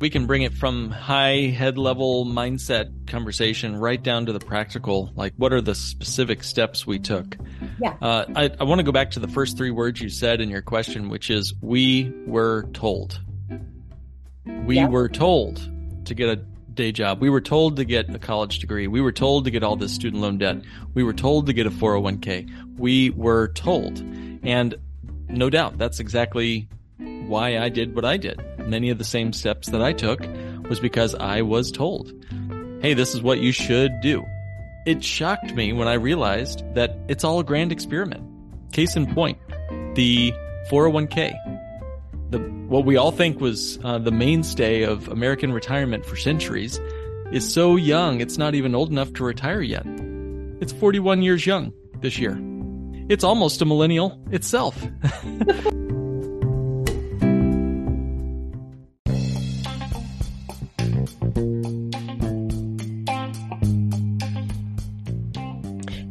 we can bring it from high head level mindset conversation right down to the practical. Like, what are the specific steps we took? Yeah. Uh, I, I want to go back to the first three words you said in your question, which is we were told. We Yeah. were told to get a day job. We were told to get a college degree. We were told to get all this student loan debt. We were told to get a 401k. We were told. And no doubt that's exactly why I did what I did. Many of the same steps that I took was because I was told, hey, this is what you should do. It shocked me when I realized that it's all a grand experiment. Case in point, the 401k, the what we all think was uh, the mainstay of American retirement for centuries, is so young it's not even old enough to retire yet. It's 41 years young this year. It's almost a millennial itself.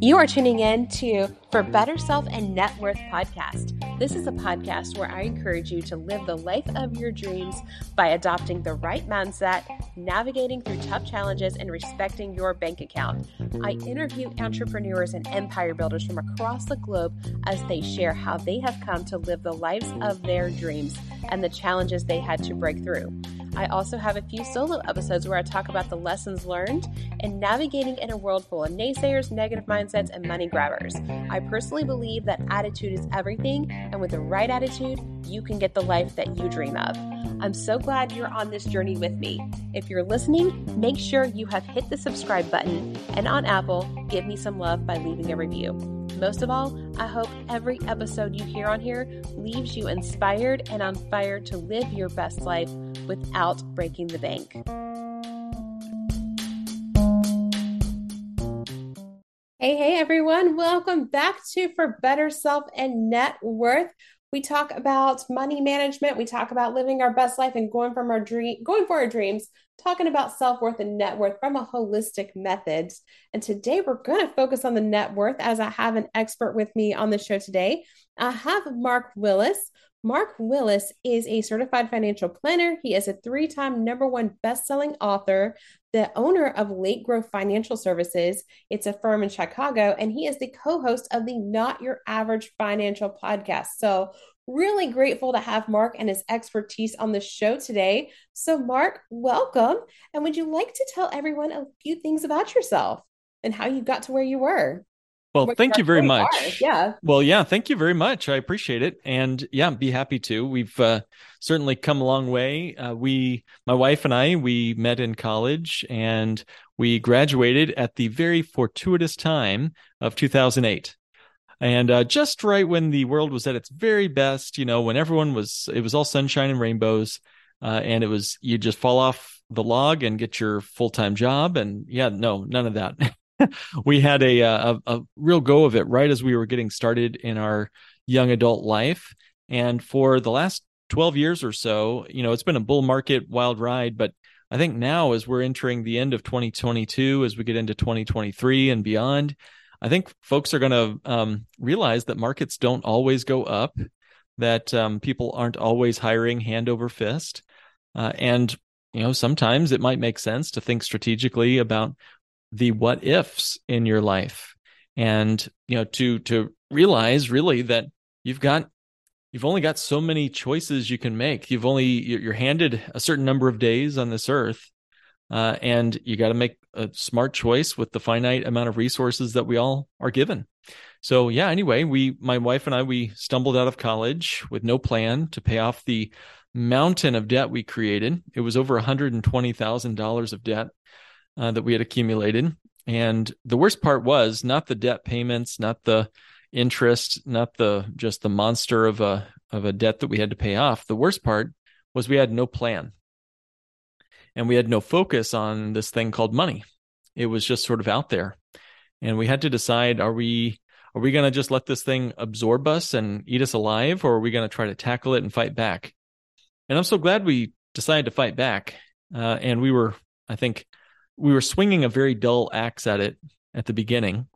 You are tuning in to For Better Self and Net Worth podcast. This is a podcast where I encourage you to live the life of your dreams by adopting the right mindset, navigating through tough challenges, and respecting your bank account. I interview entrepreneurs and empire builders from across the globe as they share how they have come to live the lives of their dreams and the challenges they had to break through. I also have a few solo episodes where I talk about the lessons learned and navigating in a world full of naysayers, negative mindsets, and money grabbers. I personally believe that attitude is everything, and with the right attitude, you can get the life that you dream of. I'm so glad you're on this journey with me. If you're listening, make sure you have hit the subscribe button, and on Apple, give me some love by leaving a review. Most of all, I hope every episode you hear on here leaves you inspired and on fire to live your best life without breaking the bank. Hey, hey, everyone. Welcome back to For Better Self and Net Worth. We talk about money management. We talk about living our best life and going from our dream, going for our dreams, talking about self-worth and net worth from a holistic method. And today we're going to focus on the net worth as I have an expert with me on the show today. I have Mark Willis. Mark Willis is a certified financial planner. He is a three time number one best-selling author, the owner of Lake Growth Financial Services. It's a firm in Chicago, and he is the co host of the Not Your Average Financial podcast. So, really grateful to have Mark and his expertise on the show today. So, Mark, welcome. And would you like to tell everyone a few things about yourself and how you got to where you were? Well, Where thank you very are. much. Yeah. Well, yeah, thank you very much. I appreciate it, and yeah, be happy to. We've uh, certainly come a long way. Uh, we, my wife and I, we met in college, and we graduated at the very fortuitous time of 2008. And uh, just right when the world was at its very best, you know, when everyone was, it was all sunshine and rainbows, uh, and it was you just fall off the log and get your full time job, and yeah, no, none of that. we had a, a a real go of it right as we were getting started in our young adult life. And for the last 12 years or so you know it's been a bull market wild ride. But i think now as we're entering the end of 2022 as we get into 2023 and beyond i think folks are going to um, realize that markets don't always go up that um, people aren't always hiring hand over fist uh, and you know sometimes it might make sense to think strategically about the what ifs in your life. And you know to to realize really that you've got you've only got so many choices you can make. You've only you're handed a certain number of days on this earth uh, and you got to make a smart choice with the finite amount of resources that we all are given so yeah anyway we my wife and i we stumbled out of college with no plan to pay off the mountain of debt we created it was over $120000 of debt uh, that we had accumulated. And the worst part was not the debt payments, not the interest, not the just the monster of a of a debt that we had to pay off. The worst part was we had no plan. And we had no focus on this thing called money. It was just sort of out there. And we had to decide are we are we going to just let this thing absorb us and eat us alive or are we going to try to tackle it and fight back? And I'm so glad we decided to fight back. Uh, and we were I think we were swinging a very dull axe at it at the beginning.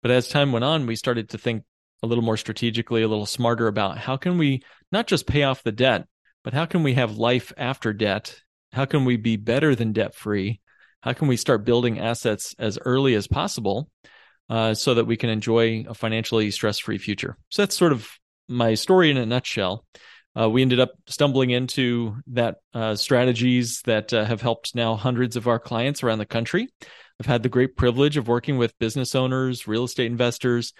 But as time went on, we started to think a little more strategically, a little smarter about how can we not just pay off the debt, but how can we have life after debt how can we be better than debt free? How can we start building assets as early as possible uh, so that we can enjoy a financially stress free future? So that's sort of my story in a nutshell. Uh, we ended up stumbling into that uh, strategies that uh, have helped now hundreds of our clients around the country. I've had the great privilege of working with business owners, real estate investors,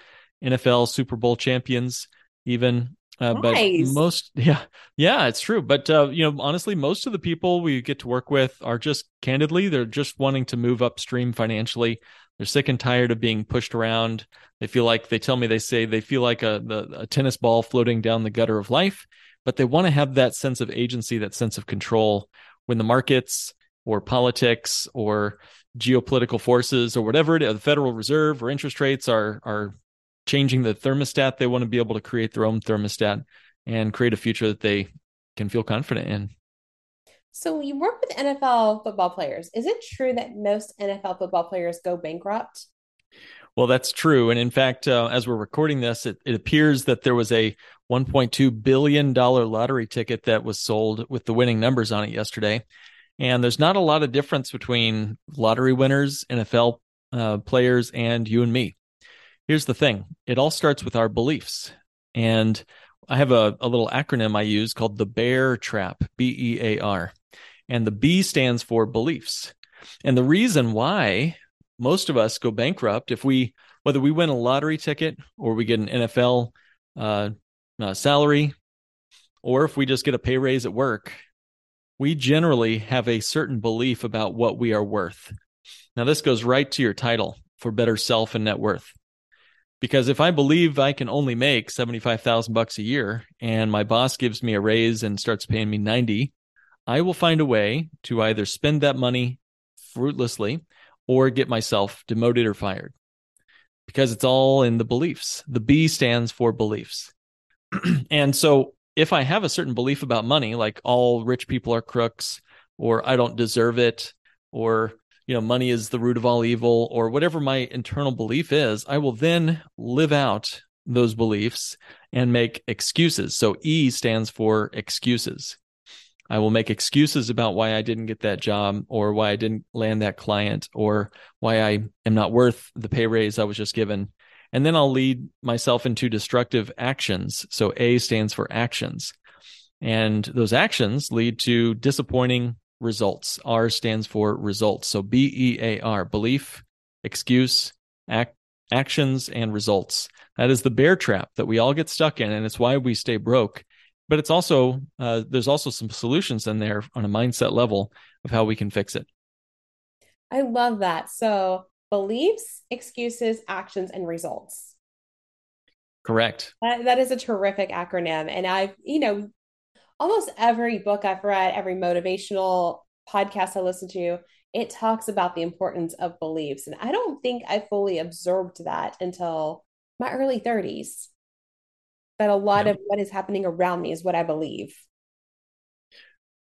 NFL Super Bowl champions, even. Uh, nice. But most, yeah, yeah, it's true. But uh, you know, honestly, most of the people we get to work with are just candidly, they're just wanting to move upstream financially. They're sick and tired of being pushed around. They feel like they tell me they say they feel like a the, a tennis ball floating down the gutter of life, but they want to have that sense of agency, that sense of control when the markets or politics or geopolitical forces or whatever it is, the Federal Reserve or interest rates are are changing the thermostat. They want to be able to create their own thermostat and create a future that they can feel confident in. So you work with NFL football players. Is it true that most NFL football players go bankrupt? Well, that's true. And in fact, uh, as we're recording this, it, it appears that there was a $1.2 billion lottery ticket that was sold with the winning numbers on it yesterday. And there's not a lot of difference between lottery winners, NFL uh, players, and you and me. Here's the thing it all starts with our beliefs. And I have a, a little acronym I use called the Bear Trap, B E A R. And the B stands for beliefs. And the reason why most of us go bankrupt if we, whether we win a lottery ticket or we get an NFL uh, uh, salary, or if we just get a pay raise at work, we generally have a certain belief about what we are worth. Now, this goes right to your title for better self and net worth. Because if I believe I can only make 75,000 bucks a year and my boss gives me a raise and starts paying me 90, I will find a way to either spend that money fruitlessly or get myself demoted or fired. Because it's all in the beliefs. The B stands for beliefs. and so if I have a certain belief about money, like all rich people are crooks, or I don't deserve it, or you know, money is the root of all evil, or whatever my internal belief is, I will then live out those beliefs and make excuses. So E stands for excuses. I will make excuses about why I didn't get that job or why I didn't land that client or why I am not worth the pay raise I was just given and then I'll lead myself into destructive actions. So A stands for actions. And those actions lead to disappointing results. R stands for results. So B E A R, belief, excuse, act, actions, and results. That is the bear trap that we all get stuck in. And it's why we stay broke. But it's also, uh, there's also some solutions in there on a mindset level of how we can fix it. I love that. So beliefs, excuses, actions, and results. Correct. That, that is a terrific acronym. And I've, you know, almost every book I've read, every motivational podcast I listen to, it talks about the importance of beliefs. And I don't think I fully absorbed that until my early 30s. That a lot of what is happening around me is what I believe.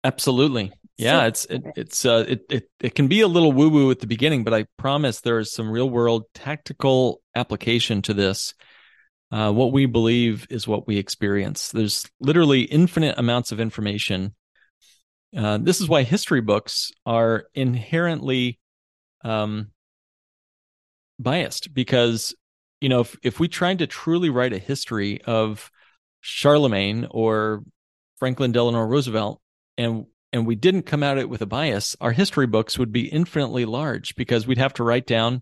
Absolutely. Yeah, it's it, it's uh it, it it can be a little woo woo at the beginning, but I promise there is some real world tactical application to this. Uh, what we believe is what we experience. There's literally infinite amounts of information. Uh, this is why history books are inherently um, biased because you know if if we tried to truly write a history of Charlemagne or Franklin Delano Roosevelt and and we didn't come at it with a bias, our history books would be infinitely large because we'd have to write down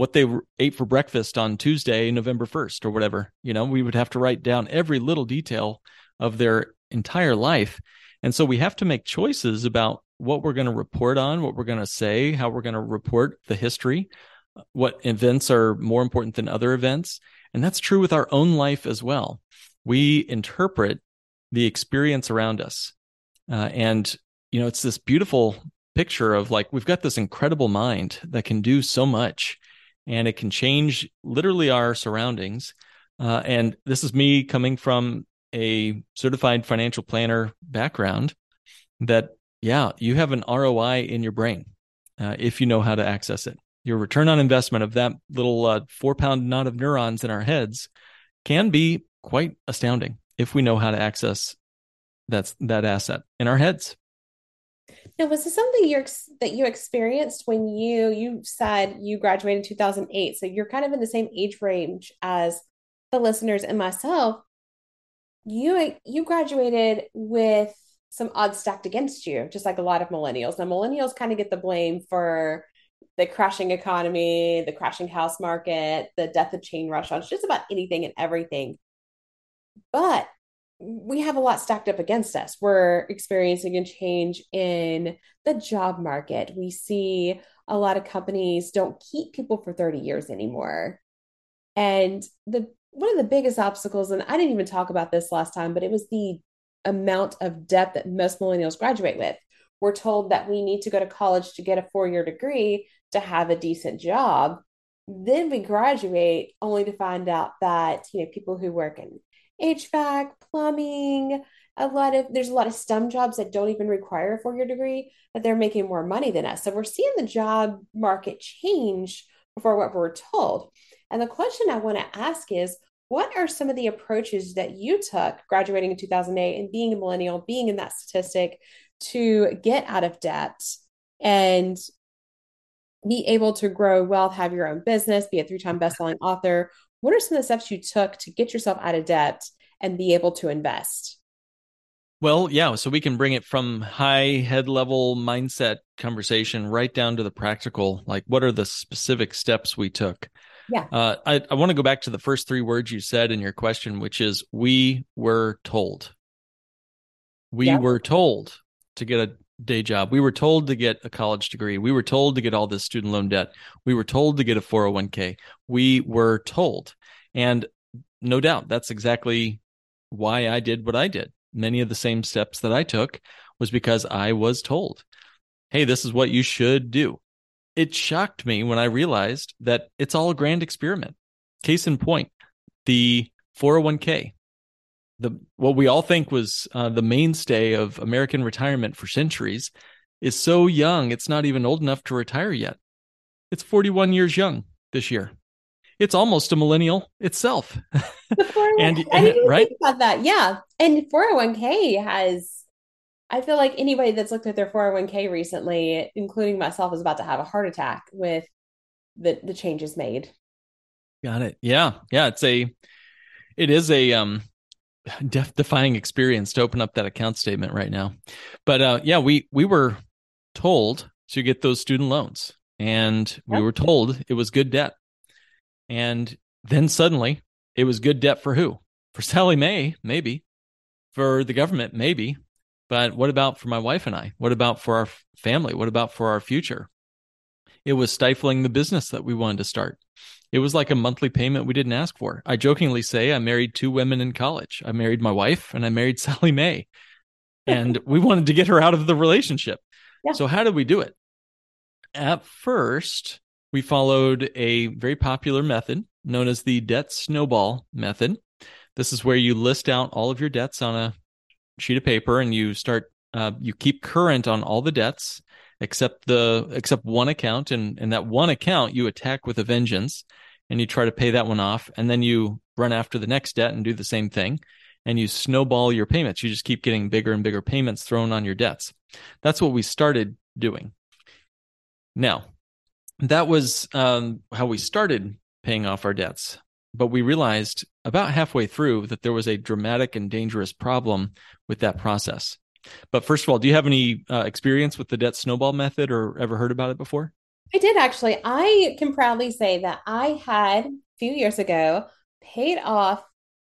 what they ate for breakfast on Tuesday, November 1st, or whatever. You know, we would have to write down every little detail of their entire life. And so we have to make choices about what we're going to report on, what we're going to say, how we're going to report the history, what events are more important than other events. And that's true with our own life as well. We interpret the experience around us. Uh, and, you know, it's this beautiful picture of like, we've got this incredible mind that can do so much and it can change literally our surroundings. Uh, and this is me coming from a certified financial planner background that, yeah, you have an ROI in your brain uh, if you know how to access it. Your return on investment of that little uh, four pound knot of neurons in our heads can be quite astounding if we know how to access that's that asset in our heads. Now, was this something you that you experienced when you you said you graduated in 2008? So you're kind of in the same age range as the listeners and myself. You you graduated with some odds stacked against you, just like a lot of millennials. Now, millennials kind of get the blame for the crashing economy, the crashing house market, the death of chain restaurants, just about anything and everything. But we have a lot stacked up against us. We're experiencing a change in the job market. We see a lot of companies don't keep people for 30 years anymore. And the one of the biggest obstacles, and I didn't even talk about this last time, but it was the amount of debt that most millennials graduate with. We're told that we need to go to college to get a four year degree to have a decent job. Then we graduate only to find out that, you know, people who work in HVAC, plumbing, a lot of there's a lot of STEM jobs that don't even require a four-year degree, but they're making more money than us. So we're seeing the job market change before what we're told. And the question I want to ask is what are some of the approaches that you took graduating in 2008 and being a millennial, being in that statistic to get out of debt and be able to grow wealth, have your own business, be a three time best-selling author? What are some of the steps you took to get yourself out of debt and be able to invest? Well, yeah. So we can bring it from high head level mindset conversation right down to the practical. Like, what are the specific steps we took? Yeah. Uh, I, I want to go back to the first three words you said in your question, which is we were told. We yep. were told to get a day job. We were told to get a college degree. We were told to get all this student loan debt. We were told to get a 401k. We were told. And no doubt that's exactly why I did what I did. Many of the same steps that I took was because I was told, hey, this is what you should do. It shocked me when I realized that it's all a grand experiment. Case in point, the 401k, the what we all think was uh, the mainstay of American retirement for centuries is so young it's not even old enough to retire yet. It's 41 years young this year. It's almost a millennial itself. and I didn't right? about that. Yeah, and 401k has. I feel like anybody that's looked at their 401k recently, including myself, is about to have a heart attack with the the changes made. Got it. Yeah, yeah. It's a, it is a um death defying experience to open up that account statement right now. But uh, yeah, we we were told to get those student loans, and we were told it was good debt. And then suddenly, it was good debt for who? For Sallie Mae, maybe. For the government, maybe. But what about for my wife and I? What about for our family? What about for our future? It was stifling the business that we wanted to start. It was like a monthly payment we didn't ask for. I jokingly say I married two women in college. I married my wife and I married Sallie Mae. And we wanted to get her out of the relationship. Yeah. So, how did we do it? At first, we followed a very popular method known as the debt snowball method. This is where you list out all of your debts on a sheet of paper and you start, uh, you keep current on all the debts except the except one account and and that one account you attack with a vengeance and you try to pay that one off and then you run after the next debt and do the same thing and you snowball your payments. You just keep getting bigger and bigger payments thrown on your debts. That's what we started doing. Now that was um, how we started paying off our debts but we realized about halfway through that there was a dramatic and dangerous problem with that process but first of all, do you have any uh, experience with the debt snowball method or ever heard about it before? I did actually. I can proudly say that I had a few years ago paid off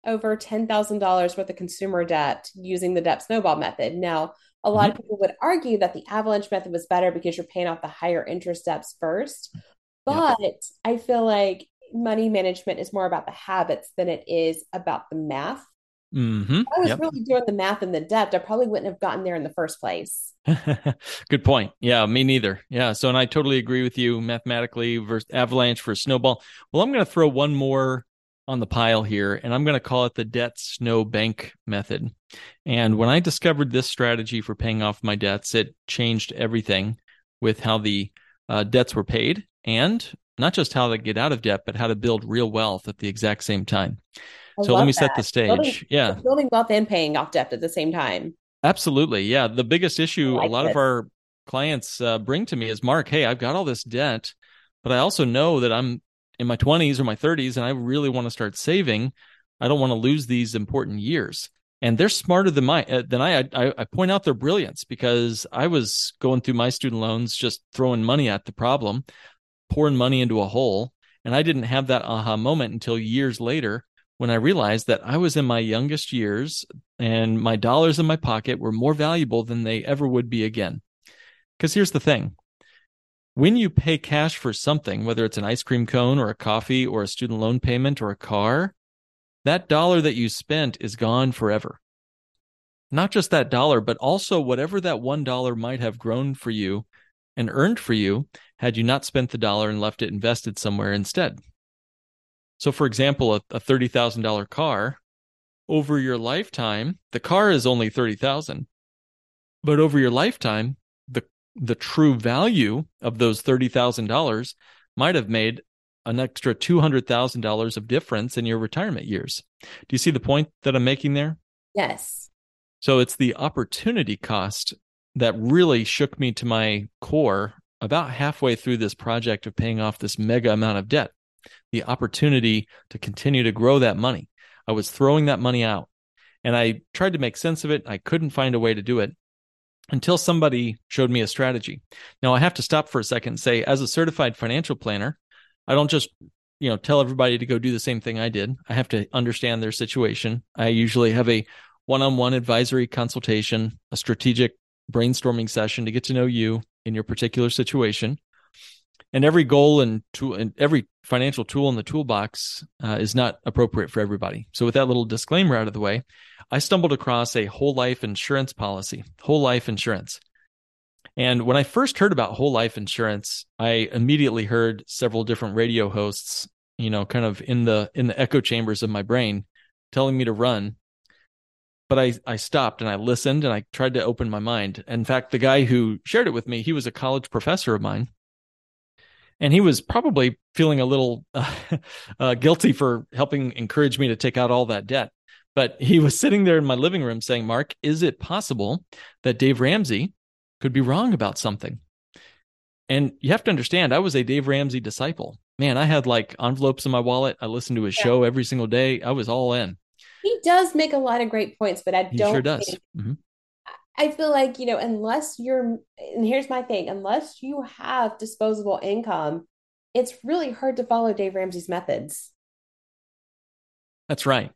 over $10,000 worth of consumer debt using the debt snowball method. Now, a lot mm-hmm. of people would argue that the avalanche method was better because you're paying off the higher interest debts first. But. I feel like money management is more about the habits than it is about the math. Mm-hmm. I was yep. really doing the math and the depth. I probably wouldn't have gotten there in the first place. Good point. Yeah, me neither. Yeah. So, and I totally agree with you mathematically versus avalanche for snowball. Well, I'm going to throw one more on the pile here, and I'm going to call it the debt snow bank method. And when I discovered this strategy for paying off my debts, it changed everything with how the uh, debts were paid and not just how to get out of debt, but how to build real wealth at the exact same time. I so let me that. set the stage. Building, yeah. Building wealth and paying off debt at the same time. Absolutely. Yeah. The biggest issue, like a lot of our clients uh, bring to me is Mark, hey, I've got all this debt, but I also know that I'm in my 20s or my 30s and I really want to start saving. I don't want to lose these important years. And they're smarter than my uh, than I, I. I point out their brilliance because I was going through my student loans, just throwing money at the problem, pouring money into a hole, and I didn't have that aha moment until years later when I realized that I was in my youngest years and my dollars in my pocket were more valuable than they ever would be again. Because here's the thing when you pay cash for something, whether it's an ice cream cone or a coffee or a student loan payment or a car, that dollar that you spent is gone forever. Not just that dollar, but also whatever that one dollar might have grown for you and earned for you had you not spent the dollar and left it invested somewhere instead. So, for example, a, a $30,000 car over your lifetime, the car is only 30,000. But over your lifetime, the the true value of those $30,000 might have made an extra $200,000 of difference in your retirement years. Do you see the point that I'm making there? Yes. So it's the opportunity cost that really shook me to my core about halfway through this project of paying off this mega amount of debt. The opportunity to continue to grow that money. I was throwing that money out and I tried to make sense of it. I couldn't find a way to do it until somebody showed me a strategy. Now I have to stop for a second and say, as a certified financial planner, I don't just you know tell everybody to go do the same thing I did. I have to understand their situation. I usually have a one-on-one advisory consultation, a strategic brainstorming session to get to know you in your particular situation. And every goal and tool and every financial tool in the toolbox uh, is not appropriate for everybody. So with that little disclaimer out of the way, I stumbled across a whole life insurance policy, whole life insurance. And when I first heard about whole life insurance, I immediately heard several different radio hosts, you know, kind of in the in the echo chambers of my brain telling me to run. But I I stopped and I listened and I tried to open my mind. In fact, the guy who shared it with me, he was a college professor of mine. And he was probably feeling a little uh, uh, guilty for helping encourage me to take out all that debt. But he was sitting there in my living room saying, Mark, is it possible that Dave Ramsey, could be wrong about something. And you have to understand, I was a Dave Ramsey disciple. Man, I had like envelopes in my wallet. I listened to his yeah. show every single day. I was all in. He does make a lot of great points, but I don't he sure does. Mm-hmm. I feel like, you know, unless you're, and here's my thing unless you have disposable income, it's really hard to follow Dave Ramsey's methods. That's right.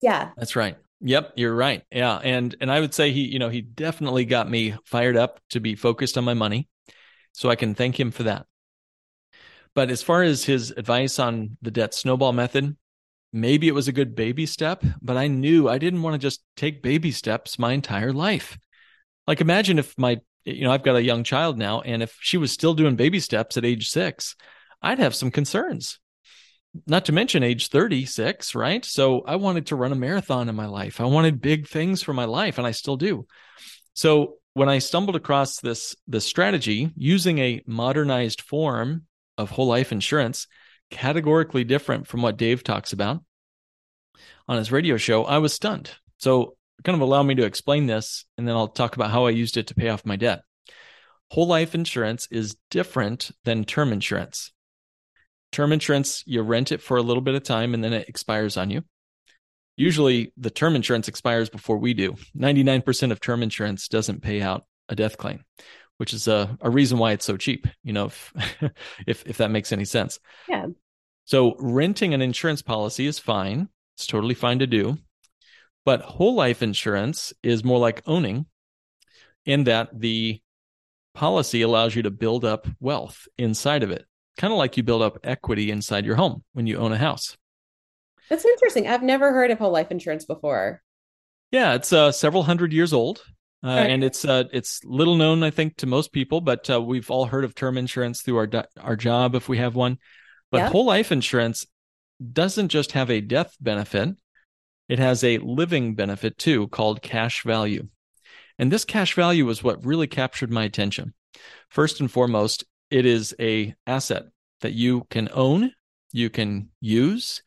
Yeah. That's right. Yep, you're right. Yeah, and and I would say he, you know, he definitely got me fired up to be focused on my money. So I can thank him for that. But as far as his advice on the debt snowball method, maybe it was a good baby step, but I knew I didn't want to just take baby steps my entire life. Like imagine if my you know, I've got a young child now and if she was still doing baby steps at age 6, I'd have some concerns not to mention age 36, right? So I wanted to run a marathon in my life. I wanted big things for my life, and I still do. So when I stumbled across this this strategy using a modernized form of whole life insurance, categorically different from what Dave talks about on his radio show, I was stunned. So kind of allow me to explain this, and then I'll talk about how I used it to pay off my debt. Whole life insurance is different than term insurance. Term insurance, you rent it for a little bit of time and then it expires on you. Usually the term insurance expires before we do. 99% of term insurance doesn't pay out a death claim, which is a, a reason why it's so cheap, you know, if, if, if that makes any sense. Yeah. So renting an insurance policy is fine. It's totally fine to do. But whole life insurance is more like owning in that the policy allows you to build up wealth inside of it kind of like you build up equity inside your home when you own a house. That's interesting. I've never heard of whole life insurance before. Yeah, it's uh, several hundred years old. Uh. And it's uh, it's little known, I think, to most people, but uh, we've all heard of term insurance through our our job if we have one. But yeah. whole life insurance doesn't just have a death benefit; it has a living benefit too, called cash value. And this cash value is what really captured my attention. First and foremost, it is a asset that you can own, you can use,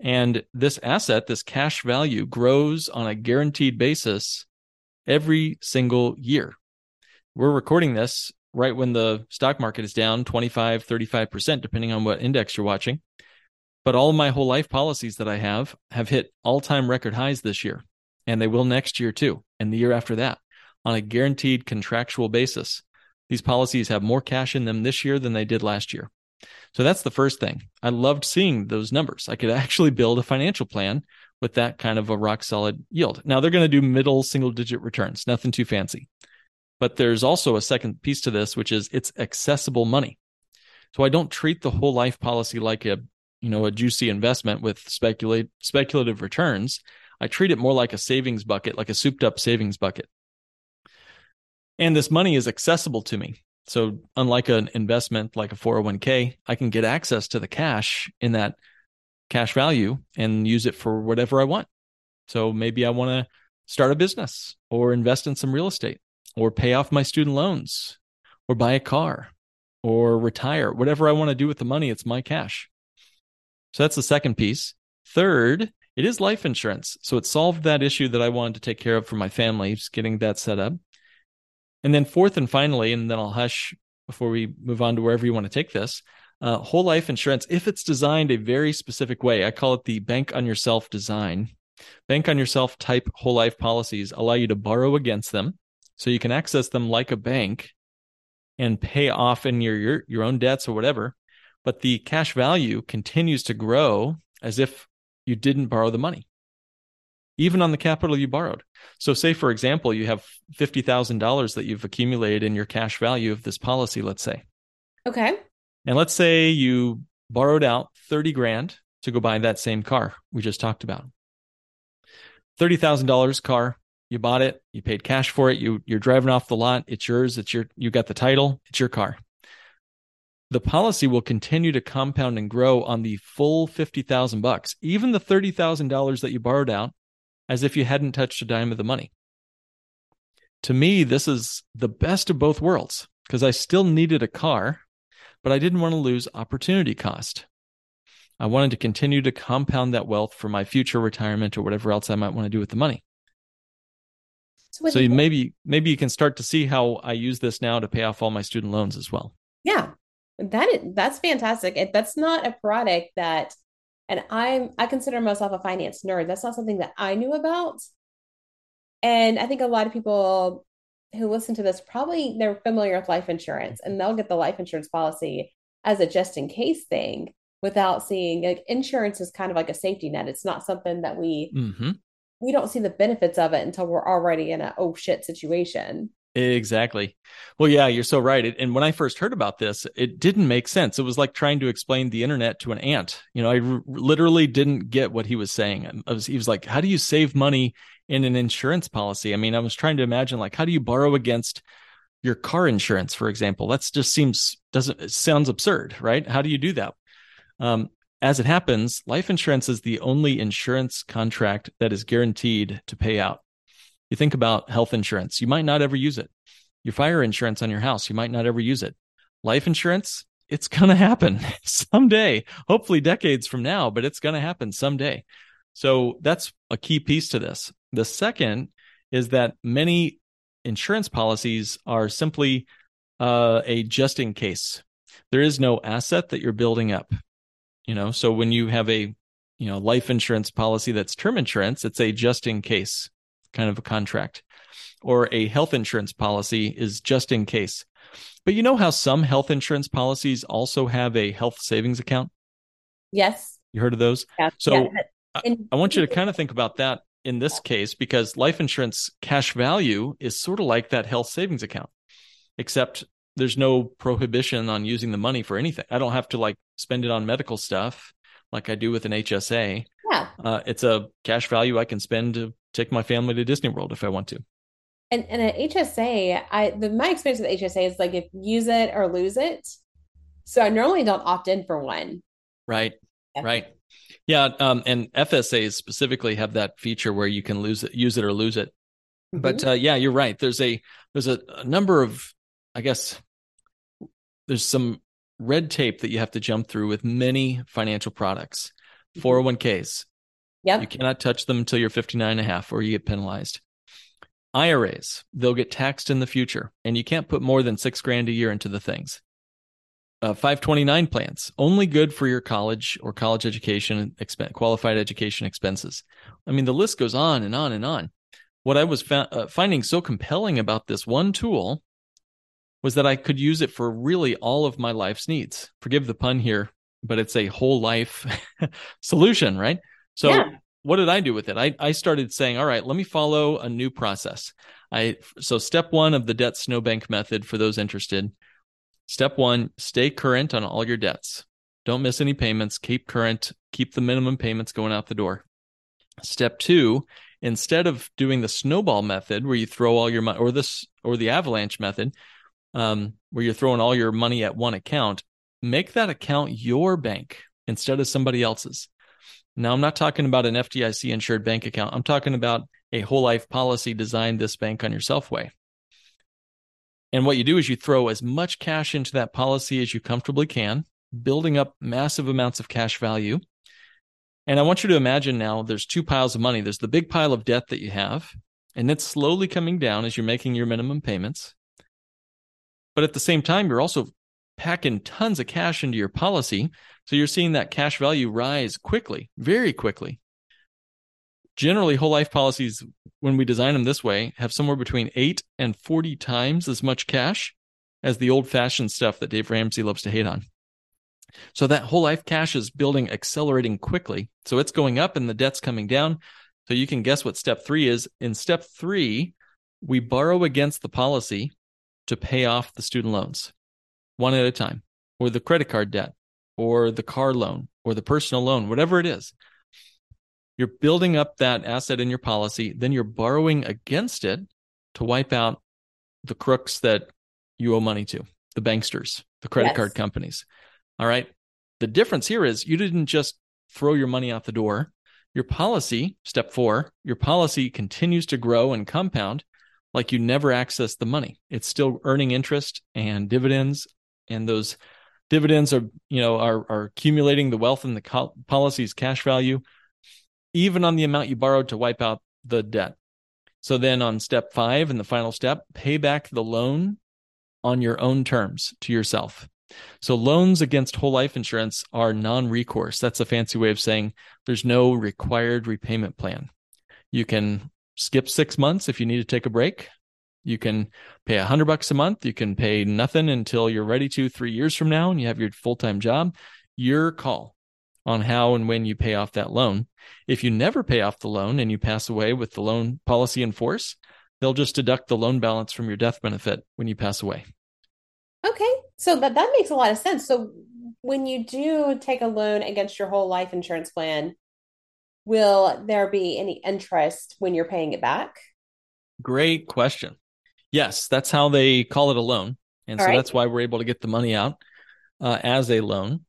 and this asset, this cash value grows on a guaranteed basis every single year. we're recording this right when the stock market is down 25, 35%, depending on what index you're watching. But all my whole life policies that I have have hit all time record highs this year, and they will next year too, and the year after that on a guaranteed contractual basis. These policies have more cash in them this year than they did last year. So that's the first thing. I loved seeing those numbers. I could actually build a financial plan with that kind of a rock solid yield. Now they're going to do middle single digit returns, nothing too fancy. But there's also a second piece to this, which is it's accessible money. So I don't treat the whole life policy like a, you know, a juicy investment with speculate speculative returns. I treat it more like a savings bucket, like a souped up savings bucket. And this money is accessible to me. So unlike an investment like a 401k, I can get access to the cash in that cash value and use it for whatever I want. So maybe I want to start a business or invest in some real estate or pay off my student loans or buy a car or retire. Whatever I want to do with the money, it's my cash. So that's the second piece. Third, it is life insurance. So it solved that issue that I wanted to take care of for my family, just getting that set up. And then fourth and finally, and then I'll hush before we move on to wherever you want to take this. Uh, whole life insurance, if it's designed a very specific way, I call it the bank on yourself design. Bank on yourself type whole life policies allow you to borrow against them so you can access them like a bank and pay off in your, your, your own debts or whatever. But the cash value continues to grow as if you didn't borrow the money, even on the capital you borrowed. So, say, for example, you have $50,000 that you've accumulated in your cash value of this policy, let's say. Okay. And let's say you borrowed out 30 grand to go buy that same car we just talked about. $30,000 car, you bought it, you paid cash for it, you you're driving off the lot, it's yours, it's your you got the title, it's your car. The policy will continue to compound and grow on the full 50,000 bucks, even the $30,000 that you borrowed out as if you hadn't touched a dime of the money. To me, this is the best of both worlds because I still needed a car, but I didn't want to lose opportunity cost. I wanted to continue to compound that wealth for my future retirement or whatever else I might want to do with the money. So, so maybe maybe you can start to see how I use this now to pay off all my student loans as well. Yeah, that is, that's fantastic. It, that's not a product that, and I'm I consider myself a finance nerd. That's not something that I knew about, and I think a lot of people who listen to this probably they're familiar with life insurance, and they'll get the life insurance policy as a just in case thing without seeing like insurance is kind of like a safety net. It's not something that we mm-hmm we don't see the benefits of it until we're already in a oh shit situation. Exactly. Well, yeah, you're so right. And when I first heard about this, it didn't make sense. It was like trying to explain the internet to an ant. You know, I r- literally didn't get what he was saying. Was, he was like, "How do you save money in an insurance policy?" I mean, I was trying to imagine like, how do you borrow against your car insurance, for example? That just seems doesn't sounds absurd, right? How do you do that? Um, as it happens, life insurance is the only insurance contract that is guaranteed to pay out. You think about health insurance, you might not ever use it. Your fire insurance on your house, you might not ever use it. Life insurance, it's going to happen someday, hopefully decades from now, but it's going to happen someday. So that's a key piece to this. The second is that many insurance policies are simply uh, a just in case. There is no asset that you're building up you know so when you have a you know life insurance policy that's term insurance it's a just in case kind of a contract or a health insurance policy is just in case but you know how some health insurance policies also have a health savings account yes you heard of those yeah. so yeah. I, I want you to kind of think about that in this case because life insurance cash value is sort of like that health savings account except there's no prohibition on using the money for anything. I don't have to like spend it on medical stuff like I do with an HSA. Yeah. Uh, it's a cash value I can spend to take my family to Disney World if I want to. And and an HSA, I the my experience with HSA is like if use it or lose it. So I normally don't opt in for one. Right. Yeah. Right. Yeah. Um, and FSAs specifically have that feature where you can lose it, use it or lose it. Mm-hmm. But uh, yeah, you're right. There's a there's a, a number of I guess there's some red tape that you have to jump through with many financial products. 401ks. Yep. You cannot touch them until you're 59 and a half or you get penalized. IRAs, they'll get taxed in the future, and you can't put more than six grand a year into the things. Uh, 529 plans, only good for your college or college education, exp- qualified education expenses. I mean, the list goes on and on and on. What I was fa- uh, finding so compelling about this one tool was that I could use it for really all of my life's needs. Forgive the pun here, but it's a whole life solution, right? So yeah. what did I do with it? I, I started saying, all right, let me follow a new process. I so step one of the debt snowbank method for those interested. Step one, stay current on all your debts. Don't miss any payments. Keep current. Keep the minimum payments going out the door. Step two, instead of doing the snowball method where you throw all your money or this or the avalanche method, um, where you're throwing all your money at one account, make that account your bank instead of somebody else's. Now, I'm not talking about an FDIC insured bank account. I'm talking about a whole life policy designed this bank on yourself way. And what you do is you throw as much cash into that policy as you comfortably can, building up massive amounts of cash value. And I want you to imagine now there's two piles of money. There's the big pile of debt that you have, and it's slowly coming down as you're making your minimum payments. But at the same time, you're also packing tons of cash into your policy. So you're seeing that cash value rise quickly, very quickly. Generally, whole life policies, when we design them this way, have somewhere between eight and 40 times as much cash as the old fashioned stuff that Dave Ramsey loves to hate on. So that whole life cash is building, accelerating quickly. So it's going up and the debt's coming down. So you can guess what step three is. In step three, we borrow against the policy to pay off the student loans one at a time, or the credit card debt, or the car loan, or the personal loan, whatever it is. You're building up that asset in your policy, then you're borrowing against it to wipe out the crooks that you owe money to, the banksters, the credit yes. card companies. All right. The difference here is you didn't just throw your money out the door. Your policy, step four, your policy continues to grow and compound like you never access the money. It's still earning interest and dividends, and those dividends are you know are are accumulating the wealth in the co- policy's cash value, even on the amount you borrowed to wipe out the debt. So then on step five and the final step, pay back the loan on your own terms to yourself. So loans against whole life insurance are non-recourse. That's a fancy way of saying there's no required repayment plan. You can skip six months if you need to take a break. You can pay a hundred bucks a month. You can pay nothing until you're ready to three years from now and you have your full time job. Your call on how and when you pay off that loan. If you never pay off the loan and you pass away with the loan policy in force, they'll just deduct the loan balance from your death benefit when you pass away. Okay. So that, that makes a lot of sense. So when you do take a loan against your whole life insurance plan, will there be any interest when you're paying it back? Great question. Yes, that's how they call it a loan. And All so right. that's why we're able to get the money out uh, as a loan.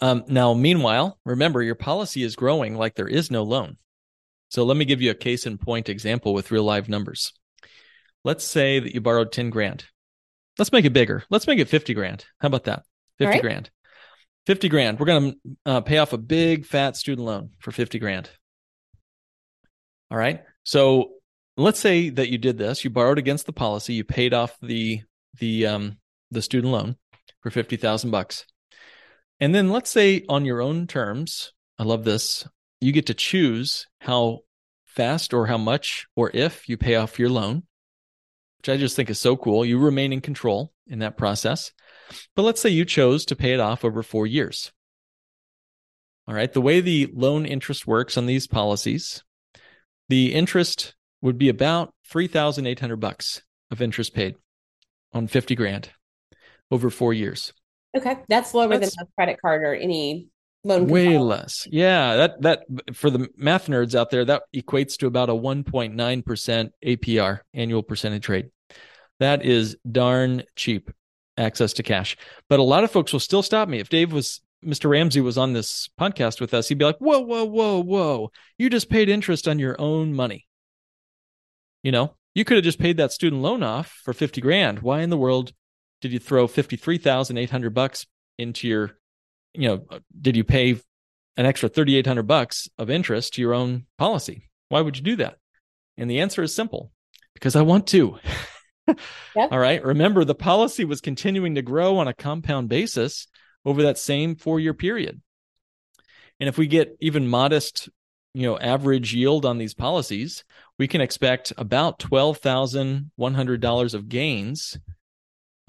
Um, now, meanwhile, remember your policy is growing like there is no loan. So let me give you a case in point example with real live numbers. Let's say that you borrowed 10 grand. Let's make it bigger. Let's make it 50 grand. How about that? 50 right. grand. 50 grand. We're going to uh, pay off a big fat student loan for 50 grand. All right. So let's say that you did this, you borrowed against the policy, you paid off the the um the student loan for 50,000 bucks. And then let's say on your own terms, I love this, you get to choose how fast or how much or if you pay off your loan, which I just think is so cool. You remain in control in that process. But let's say you chose to pay it off over four years. All right. The way the loan interest works on these policies, the interest would be about 3,800 bucks of interest paid on 50 grand over four years. Okay. That's lower That's than a credit card or any loan. Way less. Yeah. That, that for the math nerds out there, that equates to about a 1.9% APR annual percentage rate. That is darn cheap access to cash. But a lot of folks will still stop me. If Dave was Mr. Ramsey was on this podcast with us, he'd be like, Whoa, whoa, whoa, whoa. You just paid interest on your own money. You know, you could have just paid that student loan off for 50 grand. Why in the world did you throw 53,800 bucks into your, you know, uh, did you pay an extra 3,800 bucks of interest to your own policy? Why would you do that? And the answer is simple because I want to. Yep. All right. Remember, the policy was continuing to grow on a compound basis over that same four year period. And if we get even modest, you know, average yield on these policies, we can expect about $12,100 of gains.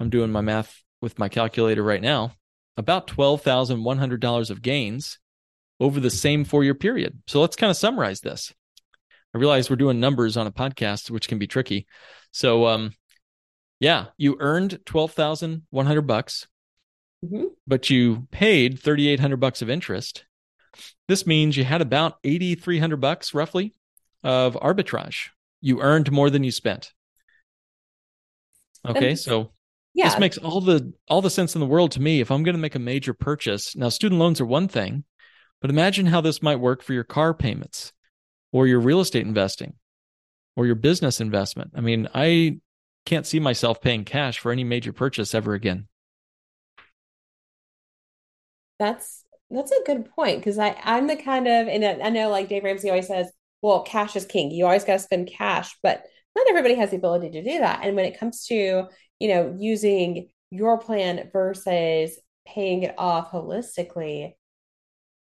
I'm doing my math with my calculator right now, about $12,100 of gains over the same four year period. So let's kind of summarize this. I realize we're doing numbers on a podcast, which can be tricky. So, um, yeah, you earned 12,100 bucks, Mhm. but you paid 3,800 bucks of interest. This means you had about 8,300 bucks roughly of arbitrage. You earned more than you spent. Okay, so Yeah. this makes all the all the sense in the world to me if i'm going to make a major purchase now student loans are one thing but imagine how this might work for your car payments or your real estate investing or your business investment i mean i can't see myself paying cash for any major purchase ever again That's that's a good point because I I'm the kind of and I I know like Dave Ramsey always says, well, cash is king. You always got to spend cash, but not everybody has the ability to do that. And when it comes to, you know, using your plan versus paying it off holistically,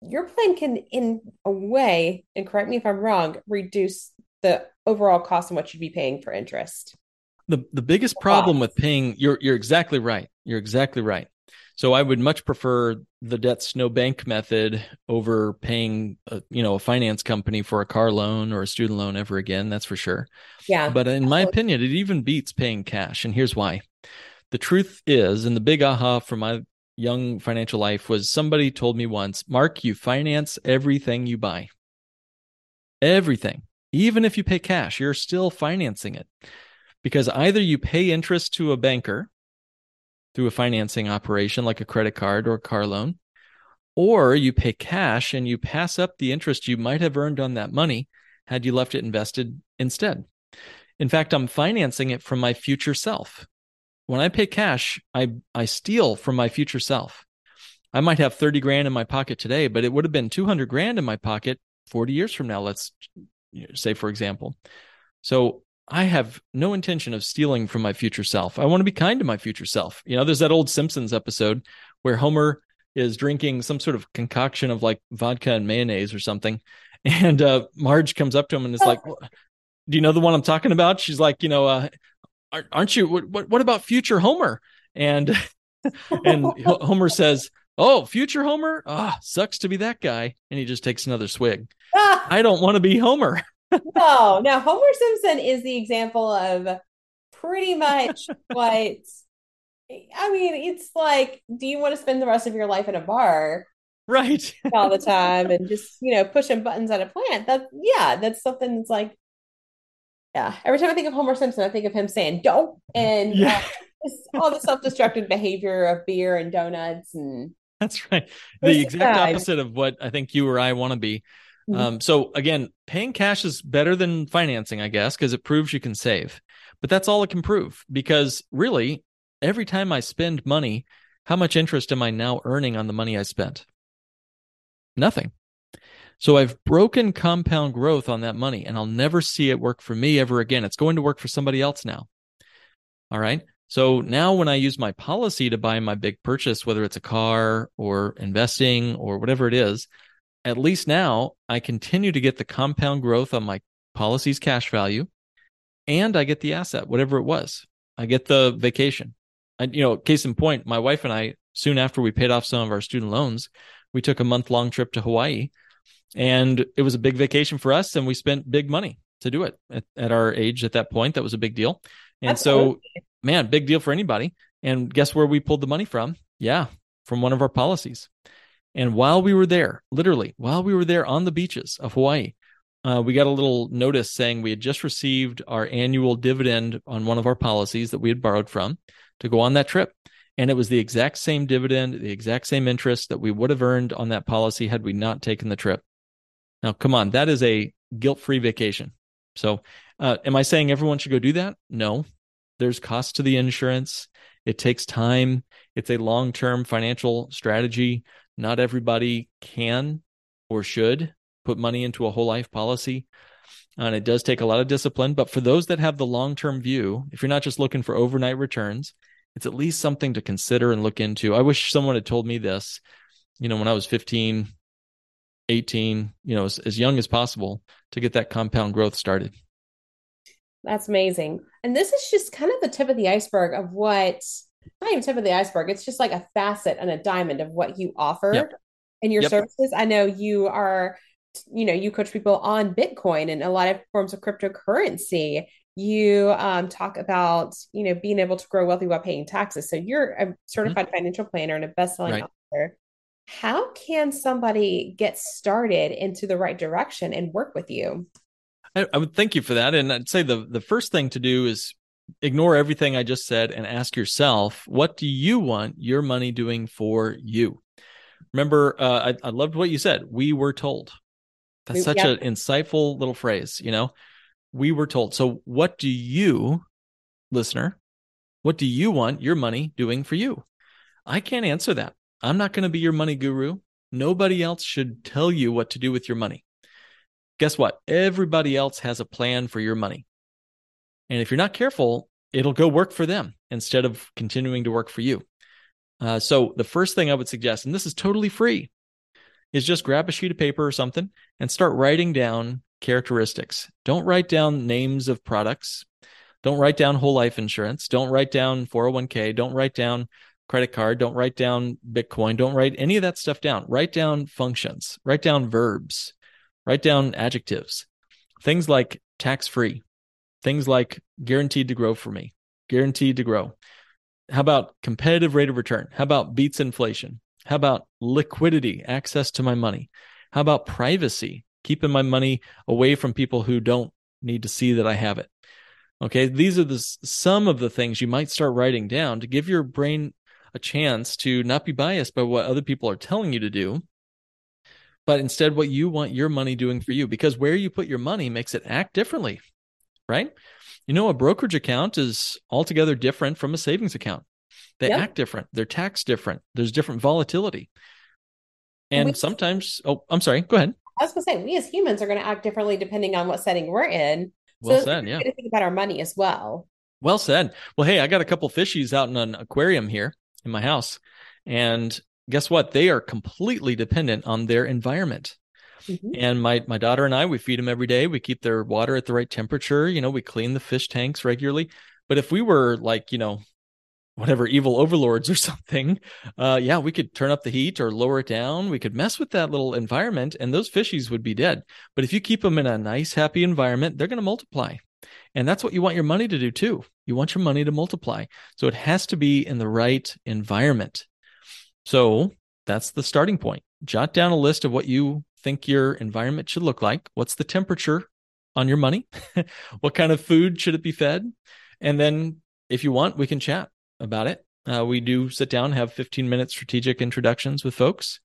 your plan can, in a way, and correct me if I'm wrong, reduce the overall cost and what you'd be paying for interest. the the biggest problem with paying you're you're exactly right. You're exactly right so i would much prefer the debt no bank method over paying a, you know a finance company for a car loan or a student loan ever again that's for sure Yeah. But in my opinion, it even beats paying cash. And here's why. The truth is, and the big aha for my young financial life was somebody told me once, Mark, you finance everything you buy. Everything. Even if you pay cash, you're still financing it. Because either you pay interest to a banker through a financing operation like a credit card or a car loan, or you pay cash and you pass up the interest you might have earned on that money had you left it invested instead. In fact, I'm financing it from my future self. When I pay cash, I, I steal from my future self. I might have 30 grand in my pocket today, but it would have been 200 grand in my pocket 40 years from now, let's say, for example. So I have no intention of stealing from my future self. I want to be kind to my future self. You know, there's that old Simpsons episode where Homer is drinking some sort of concoction of like vodka and mayonnaise or something. And uh, Marge comes up to him and is like, do you know the one I'm talking about? She's like, you know, uh, aren't, you? What, what, what about future Homer? And and Homer says, "Oh, future Homer, ah, sucks to be that guy." And he just takes another swig. I don't want to be Homer. No, now Homer Simpson is the example of pretty much what I mean, it's like, do you want to spend the rest of your life in a bar right. all the time and just, you know, pushing buttons at a plant? That yeah, that's something that's like yeah. Every time I think of Homer Simpson, I think of him saying "don't" and Yeah. uh, all the self-destructive behavior of beer and donuts and That's right. The exact opposite of what I think you or I want to be. Mhm. Um, so again, paying cash is better than financing, I guess, because it proves you can save. But that's all it can prove. Because really, every time I spend money, how much interest am I now earning on the money I spent? Nothing. So I've broken compound growth on that money, and I'll never see it work for me ever again. It's going to work for somebody else now. All right. So now when I use my policy to buy my big purchase, whether it's a car or investing or whatever it is, at least now I continue to get the compound growth on my policy's cash value and I get the asset, whatever it was. I get the vacation. And, you know, case in point, my wife and I, soon after we paid off some of our student loans, we took a month long trip to Hawaii and it was a big vacation for us and we spent big money to do it at, at our age at that point. That was a big deal. And so man, big deal for anybody. And guess where we pulled the money from? Yeah, from one of our policies. And while we were there, literally, while we were there on the beaches of Hawaii, uh, we got a little notice saying we had just received our annual dividend on one of our policies that we had borrowed from to go on that trip. And it was the exact same dividend, the exact same interest that we would have earned on that policy had we not taken the trip. Now, come on, that is a guilt free vacation. So, uh, am I saying everyone should go do that? No. There's cost to the insurance. It takes time. It's a long term financial strategy. Not everybody can or should put money into a whole life policy. and it does take a lot of discipline. But for those that have the long term view, if you're not just looking for overnight returns, it's at least something to consider and look into. I wish someone had told me this, you know, when I was 15, 18, you know, as, as young as possible to get that compound growth started. That's amazing. And this is just kind of the tip of the iceberg of what, not even tip of the iceberg, it's just like a facet and a diamond of what you offer yep. in your yep. services. I know you are, you know, you coach people on Bitcoin and a lot of forms of cryptocurrency. You um, talk about, you know, being able to grow wealthy while paying taxes. So you're a certified mm-hmm. financial planner and a best-selling right. author. How can somebody get started into the right direction and work with you? I, I would thank you for that. And I'd say the, the first thing to do is ignore everything I just said and ask yourself, what do you want your money doing for you? Remember, uh, I, I loved what you said. We were told. That's such an insightful little phrase, you know? We were told. So, what do you, listener, what do you want your money doing for you? I can't answer that. I'm not going to be your money guru. Nobody else should tell you what to do with your money guess what? Everybody else has a plan for your money. And if you're not careful, it'll go work for them instead of continuing to work for you. Uh, so, the first thing I would suggest, and this is totally free, is just grab a sheet of paper or something and start writing down characteristics. Don't write down names of products. Don't write down whole life insurance. Don't write down 401k. Don't write down credit card. Don't write down Bitcoin. Don't write any of that stuff down. Write down functions. Write down verbs. Write down adjectives, things like tax free, things like guaranteed to grow for me, guaranteed to grow. How about competitive rate of return? How about beats inflation? How about liquidity, access to my money? How about privacy, keeping my money away from people who don't need to see that I have it? Okay, these are the some of the things you might start writing down to give your brain a chance to not be biased by what other people are telling you to do but instead what you want your money doing for you because where you put your money makes it act differently right? You know a brokerage account is altogether different from a savings account. They yep. act different. They're taxed different. There's different volatility. And we, sometimes oh i'm sorry go ahead. I was going to say we as humans are going to act differently depending on what setting we're in. Well so said yeah. to think about our money as well. Well said. Well hey i got a couple fishies out in an aquarium here in my house and guess what? They are completely dependent on their environment. Mm-hmm. And my my daughter and I, we feed them every day. We keep their water at the right temperature. You know, we clean the fish tanks regularly. But if we were like, you know, whatever evil overlords or something, uh, yeah, we could turn up the heat or lower it down. We could mess with that little environment, and those fishies would be dead. But if you keep them in a nice, happy environment, they're going to multiply. And that's what you want your money to do too. You want your money to multiply. So it has to be in the right environment. So that's the starting point. Jot down a list of what you think your environment should look like. What's the temperature on your money? what kind of food should it be fed? And then if you want, we can chat about it. Uh, we do sit down, have 15 minute strategic introductions with folks.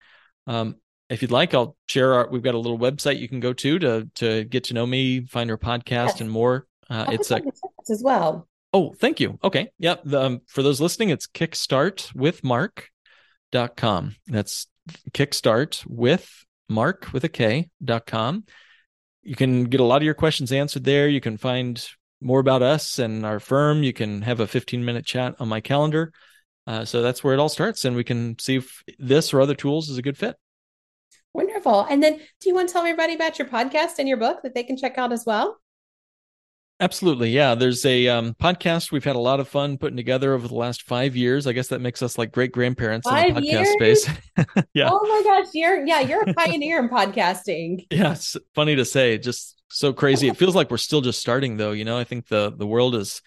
Um, if you'd like, I'll share our, we've got a little website you can go to to, to get to know me, find our podcast yes. and more. Uh, it's a, as well. Oh, thank you. Okay. Yep. The, um, for those listening, it's Kickstart with Mark dot com. That's kickstart with mark with a K dot com. You can get a lot of your questions answered there. You can find more about us and our firm. You can have a 15 minute chat on my calendar. Uh, so that's where it all starts. And we can see if this or other tools is a good fit. Wonderful. And then do you want to tell everybody about your podcast and your book that they can check out as well? Absolutely. Yeah. There's a um, podcast we've had a lot of fun putting together over the last five years. I guess that makes us like great grandparents in the podcast years? space. yeah. Oh my gosh. You're, yeah, you're a pioneer in podcasting. Yeah. It's funny to say. Just so crazy. It feels like we're still just starting though. You know, I think the, the world is,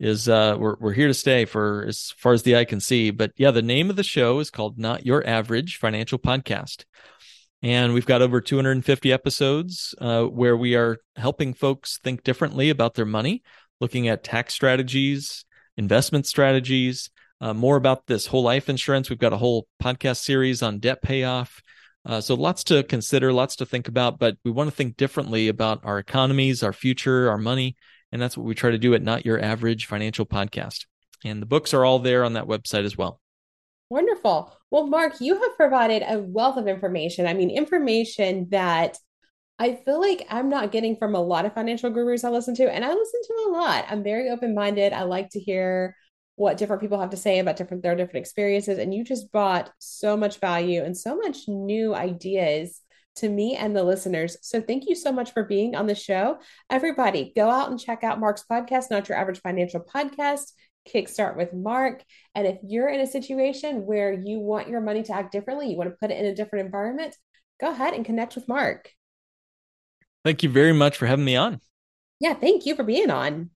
is uh we're we're here to stay for as far as the eye can see but yeah the name of the show is called not your average financial podcast and we've got over 250 episodes uh, where we are helping folks think differently about their money, looking at tax strategies, investment strategies, uh, more about this whole life insurance. We've got a whole podcast series on debt payoff. Uh, so lots to consider, lots to think about, but we want to think differently about our economies, our future, our money. And that's what we try to do at Not Your Average Financial Podcast. And the books are all there on that website as well. Wonderful. Well, Mark, you have provided a wealth of information. I mean, information that I feel like I'm not getting from a lot of financial gurus I listen to, and I listen to a lot. I'm very open minded. I like to hear what different people have to say about different their different experiences, and you just brought so much value and so much new ideas to me and the listeners. So thank you so much for being on the show. Everybody, go out and check out Mark's podcast, Not Your Average Financial Podcast. Kickstart with Mark. And if you're in a situation where you want your money to act differently, you want to put it in a different environment, go ahead and connect with Mark. Thank you very much for having me on. Yeah, thank you for being on.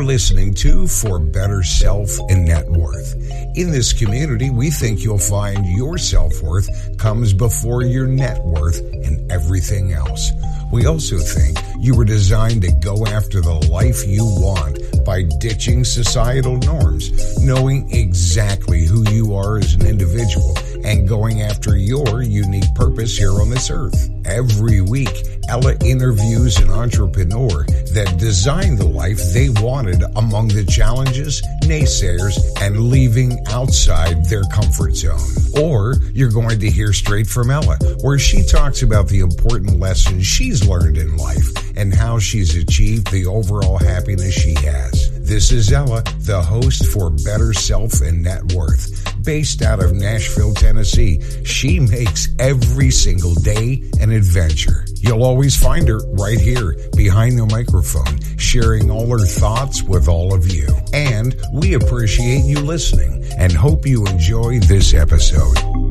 Are listening to For Better Self and Net Worth. In this community, we think you'll find your self worth comes before your net worth and everything else. We also think you were designed to go after the life you want by ditching societal norms, knowing exactly who you are as an individual, and going after your unique purpose here on this earth. Every week, Ella interviews an entrepreneur that designed the life they wanted among the challenges, naysayers, and leaving outside their comfort zone. Or you're going to hear straight from Ella, where she talks about the important lessons she's learned in life and how she's achieved the overall happiness she has. This is Ella, the host for Better Self and Net Worth. Based out of Nashville, Tennessee, she makes every single day an adventure. You'll always find her right here behind the microphone, sharing all her thoughts with all of you. And we appreciate you listening and hope you enjoy this episode.